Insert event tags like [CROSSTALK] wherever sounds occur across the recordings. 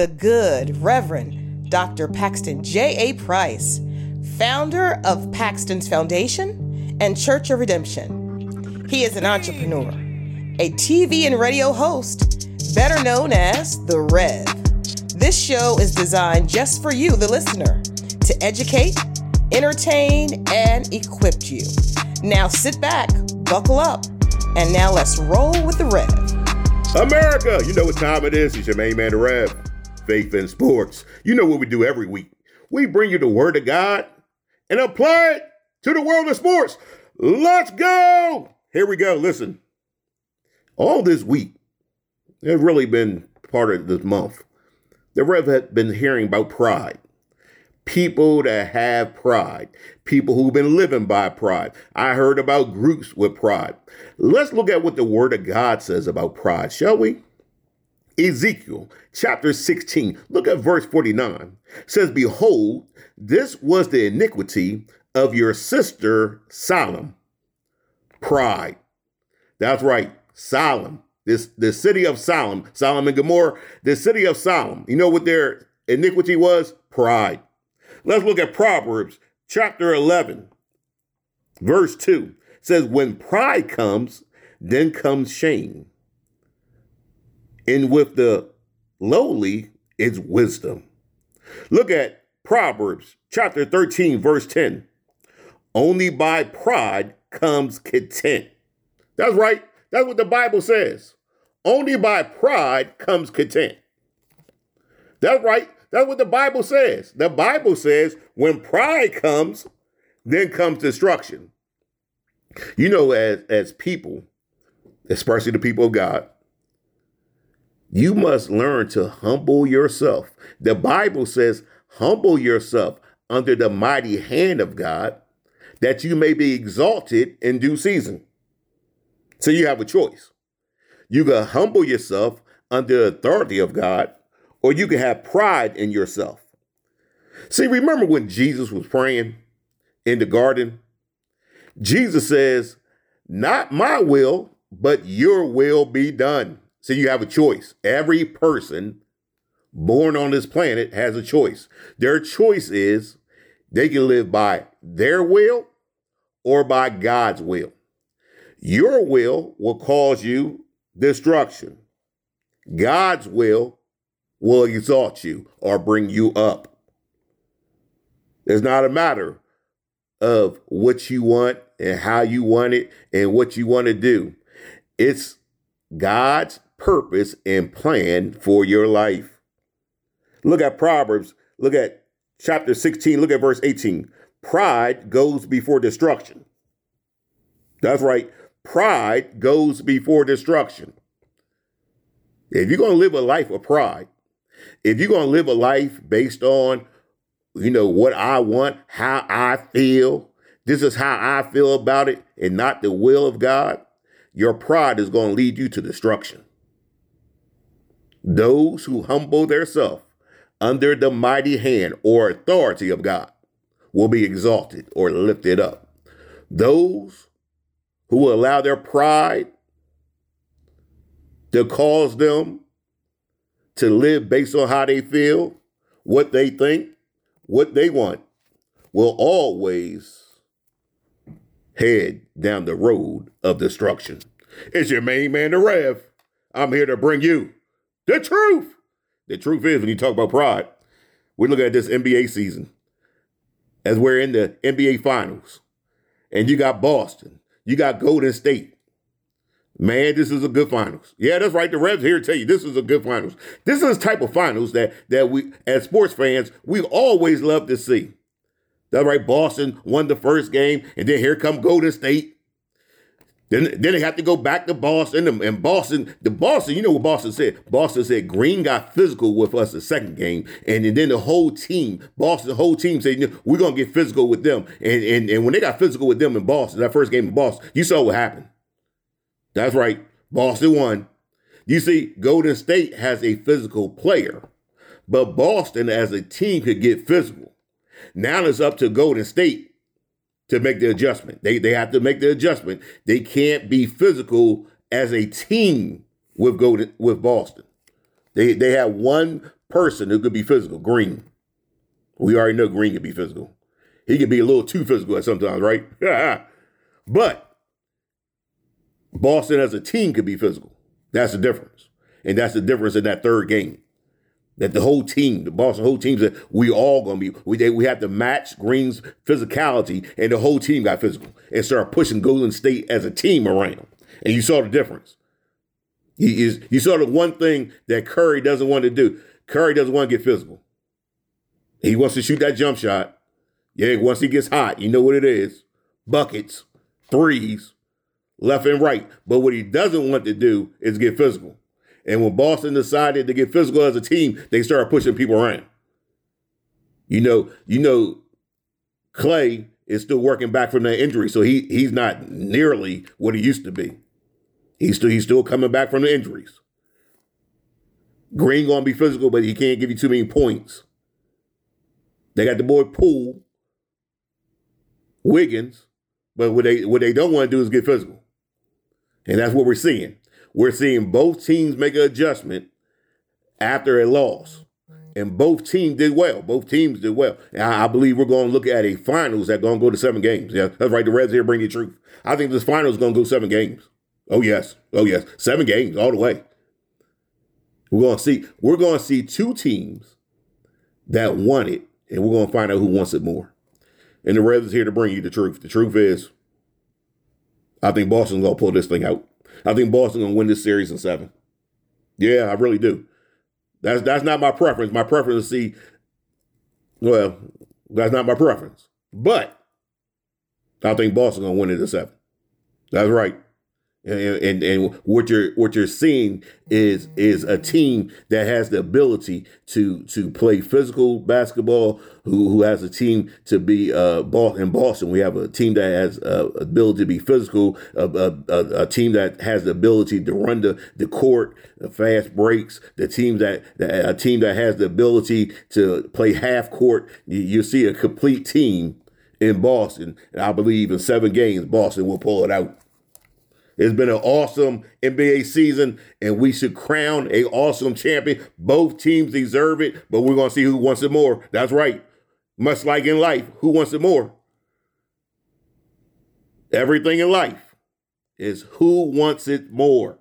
the good Reverend Dr. Paxton J.A. Price, founder of Paxton's Foundation and Church of Redemption. He is an entrepreneur, a TV and radio host, better known as The Rev. This show is designed just for you, the listener, to educate, entertain, and equip you. Now sit back, buckle up, and now let's roll with the Rev. America, you know what time it is. It's your main man, the Rev. Faith in sports. You know what we do every week. We bring you the word of God and apply it to the world of sports. Let's go. Here we go. Listen, all this week, it's really been part of this month. The Rev had been hearing about pride people that have pride, people who've been living by pride. I heard about groups with pride. Let's look at what the Word of God says about pride, shall we? Ezekiel chapter 16, look at verse 49. Says, Behold, this was the iniquity of your sister Sodom. Pride. That's right, Sodom. This the city of Sodom, Sodom and Gomorrah, the city of Sodom. You know what their iniquity was? Pride. Let's look at Proverbs chapter 11, verse 2. Says, When pride comes, then comes shame. And with the lowly is wisdom. Look at Proverbs chapter 13, verse 10. Only by pride comes content. That's right. That's what the Bible says. Only by pride comes content. That's right. That's what the Bible says. The Bible says when pride comes, then comes destruction. You know, as, as people, especially the people of God, you must learn to humble yourself. The Bible says, humble yourself under the mighty hand of God, that you may be exalted in due season. So you have a choice. You can humble yourself under the authority of God, or you can have pride in yourself. See, remember when Jesus was praying in the garden? Jesus says, Not my will, but your will be done. So you have a choice. Every person born on this planet has a choice. Their choice is they can live by their will or by God's will. Your will will cause you destruction. God's will will exalt you or bring you up. It's not a matter of what you want and how you want it and what you want to do. It's God's purpose and plan for your life. Look at Proverbs, look at chapter 16, look at verse 18. Pride goes before destruction. That's right. Pride goes before destruction. If you're going to live a life of pride, if you're going to live a life based on, you know, what I want, how I feel, this is how I feel about it, and not the will of God, your pride is going to lead you to destruction. Those who humble themselves under the mighty hand or authority of God will be exalted or lifted up. Those who will allow their pride to cause them to live based on how they feel, what they think, what they want, will always head down the road of destruction. It's your main man, the Rev. I'm here to bring you the truth. The truth is, when you talk about pride, we look at this NBA season as we're in the NBA finals, and you got Boston, you got Golden State, Man, this is a good finals. Yeah, that's right. The Revs here tell you this is a good finals. This is type of finals that that we as sports fans we always love to see. That's right. Boston won the first game, and then here come Golden State. Then, then they have to go back to Boston and, Boston. The Boston, you know what Boston said? Boston said Green got physical with us the second game, and, and then the whole team, Boston, the whole team said we're gonna get physical with them. And, and and when they got physical with them in Boston, that first game in Boston, you saw what happened. That's right. Boston won. You see, Golden State has a physical player, but Boston as a team could get physical. Now it's up to Golden State to make the adjustment. They, they have to make the adjustment. They can't be physical as a team with Golden with Boston. They they have one person who could be physical? Green. We already know Green could be physical. He could be a little too physical at sometimes, right? [LAUGHS] but Boston as a team could be physical. That's the difference. And that's the difference in that third game. That the whole team, the Boston whole team said we all gonna be we they, we have to match Green's physicality, and the whole team got physical and started pushing Golden State as a team around. And you saw the difference. He is you saw the one thing that Curry doesn't want to do. Curry doesn't want to get physical. He wants to shoot that jump shot. Yeah, once he gets hot, you know what it is. Buckets, threes, left and right. But what he doesn't want to do is get physical. And when Boston decided to get physical as a team, they started pushing people around. You know, you know, Klay is still working back from that injury, so he he's not nearly what he used to be. He's still he's still coming back from the injuries. Green gonna be physical, but he can't give you too many points. They got the boy Poole, Wiggins, but what they what they don't want to do is get physical, and that's what we're seeing. We're seeing both teams make an adjustment after a loss. And both teams did well. Both teams did well. And I, believe we're going to look at a finals that's going to go to seven games. Yeah, that's right. The Revs here bring you the truth. I think this finals is going to go seven games. Oh yes. Oh yes. Seven games all the way. We're going to see. We're going to see two teams that won it, and we're going to find out who wants it more. And the Revs is here to bring you the truth. The truth is, I think Boston's going to pull this thing out. I think Boston gonna win this series in seven. Yeah, I really do. That's that's not my preference. My preference is see. Well, that's not my preference. But I think Boston gonna win it in seven. That's right. And, and and what you're what you're seeing is is a team that has the ability to to play physical basketball. Who who has a team to be uh in Boston? We have a team that has uh, ability to be physical. A, a, a, team that has the ability to run the the court, the fast breaks. The team that, that a team that has the ability to play half court. You, you see a complete team in Boston. And I believe in seven games, Boston will pull it out. It's been an awesome NBA season, and we should crown a awesome champion. Both teams deserve it, but we're gonna see who wants it more. That's right. Much like in life, who wants it more? Everything in life is who wants it more.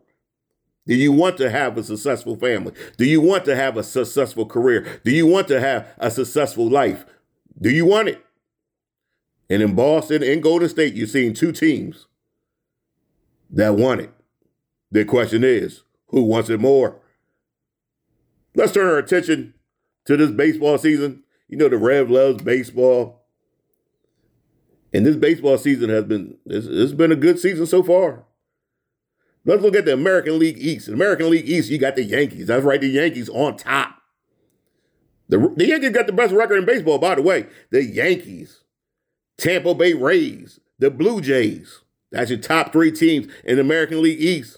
Do you want to have a successful family? Do you want to have a successful career? Do you want to have a successful life? Do you want it? And in Boston and Golden State, you're seeing two teams that want it. The question is, who wants it more? Let's turn our attention to this baseball season. You know, the Rev loves baseball. And this baseball season has been, it's, it's been a good season so far. Let's look at the American League East. In American League East, you got the Yankees. That's right, the Yankees on top. The, the Yankees got the best record in baseball, by the way. The Yankees, Tampa Bay Rays, the Blue Jays, that's your top three teams in the American League East.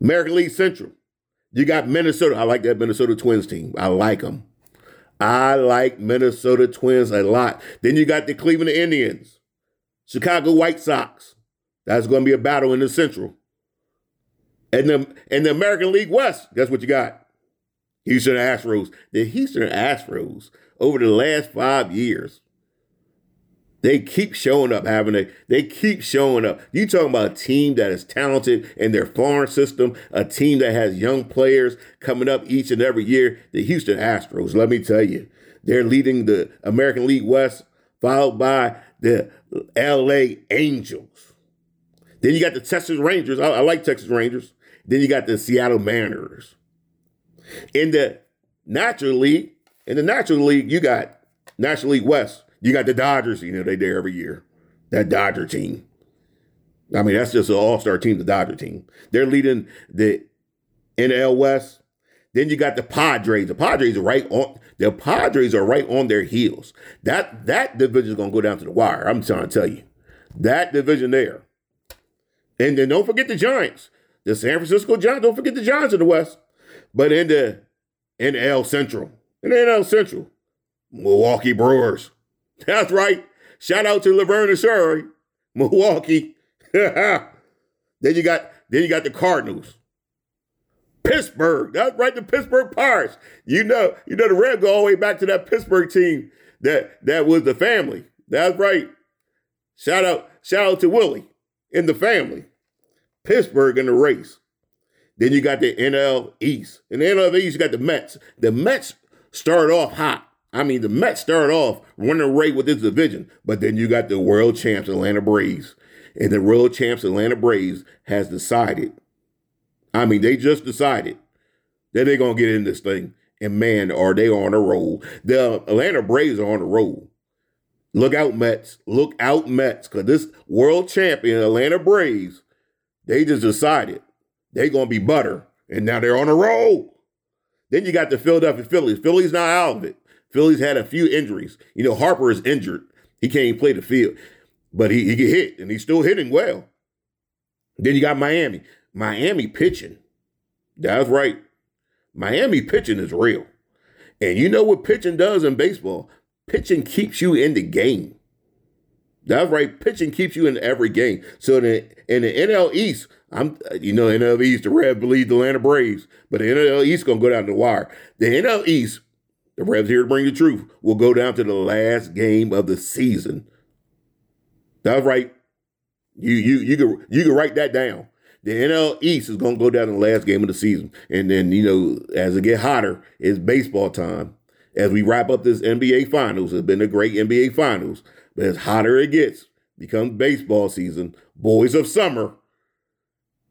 American League Central. You got Minnesota. I like that Minnesota Twins team. I like them. I like Minnesota Twins a lot. Then you got the Cleveland Indians, Chicago White Sox. That's going to be a battle in the Central. And the in the American League West, guess what you got? Houston Astros. The Houston Astros over the last five years they keep showing up, having a they keep showing up. You talking about a team that is talented in their farm system, a team that has young players coming up each and every year. The Houston Astros, let me tell you, they're leading the American League West, followed by the LA Angels. Then you got the Texas Rangers. I, I like Texas Rangers. Then you got the Seattle Mariners. In the Natural League, in the Natural League, you got National League West. You got the Dodgers, you know, they there every year. That Dodger team. I mean, that's just an all-star team, the Dodger team. They're leading the NL West. Then you got the Padres. The Padres are right on the Padres are right on their heels. That that division is gonna go down to the wire. I'm trying to tell you. That division there. And then don't forget the Giants. The San Francisco Giants. Don't forget the Giants in the West. But in the NL Central. In the NL Central. Milwaukee Brewers. [LAUGHS] That's right. Shout out to Laverne and Shirley, Milwaukee. [LAUGHS] then you got then you got the Cardinals, Pittsburgh. That's right, the Pittsburgh Pirates. You know, you know the Revs go all the way back to that Pittsburgh team that that was the family. That's right. Shout out, shout out to Willie in the family. Pittsburgh in the race. Then you got the NL East. In the NL East, you got the Mets. The Mets started off hot. I mean, the Mets started off running away with this division, but then you got the world champs Atlanta Braves. And the world champs Atlanta Braves has decided. I mean, they just decided that they're gonna get in this thing. And man, are they on a roll. The Atlanta Braves are on a roll. Look out, Mets. Look out, Mets. Because this world champion, Atlanta Braves, they just decided they're going to be butter. And now they're on a roll. Then you got the Philadelphia Phillies. Phillies not out of it. Phillies had a few injuries. You know, Harper is injured. He can't play the field. But he, he get hit, and he's still hitting well. Then you got Miami. Miami pitching. That's right. Miami pitching is real. And you know what pitching does in baseball? Pitching keeps you in the game. That's right. Pitching keeps you in every game. So in the, in the NL East, I'm you know NL East, the Revs believe the Atlanta Braves, but the NL East gonna go down the wire. The NL East, the Revs here to bring the truth, We'll go down to the last game of the season. That's right. You you you can you can write that down. The NL East is gonna go down to the last game of the season, and then you know as it get hotter, it's baseball time. As we wrap up this NBA Finals, it's been a great NBA Finals. But as hotter it gets, becomes baseball season, boys of summer.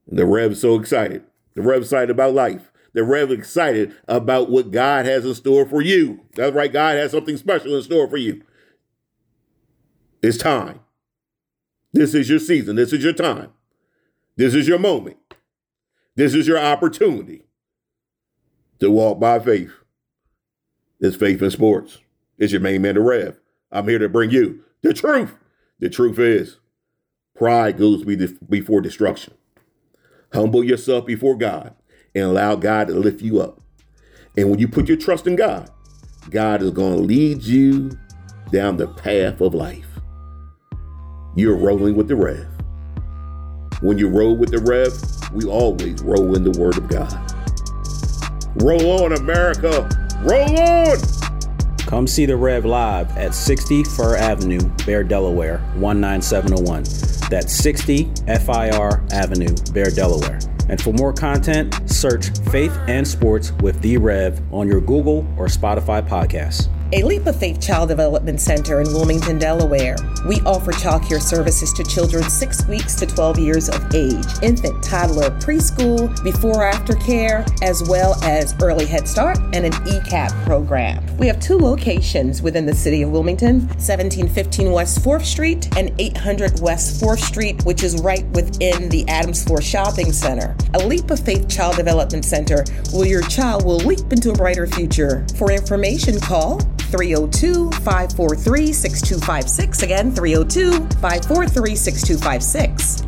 The Revs so excited. The Revs excited about life. The Revs excited about what God has in store for you. That's right, God has something special in store for you. It's time. This is your season. This is your time. This is your moment. This is your opportunity to walk by faith. It's faith in sports. It's your main man, the Rev. I'm here to bring you the truth. The truth is, pride goes before destruction. Humble yourself before God and allow God to lift you up. And when you put your trust in God, God is going to lead you down the path of life. You're rolling with the Rev. When you roll with the Rev, we always roll in the Word of God. Roll on, America! Roll on! Come see the Rev live at 60 Fir Avenue, Bear, Delaware, 19701. That's 60 FIR Avenue, Bear, Delaware. And for more content, search Faith and Sports with The Rev on your Google or Spotify podcasts a Leap of Faith Child Development Center in Wilmington, Delaware. We offer child care services to children 6 weeks to 12 years of age, infant, toddler, preschool, before after care, as well as early Head Start and an ECAP program. We have two locations within the city of Wilmington 1715 West 4th Street and 800 West 4th Street, which is right within the Adams Four Shopping Center. A Leap of Faith Child Development Center where your child will leap into a brighter future. For information, call 302 543 6256. Again, 302 543 6256.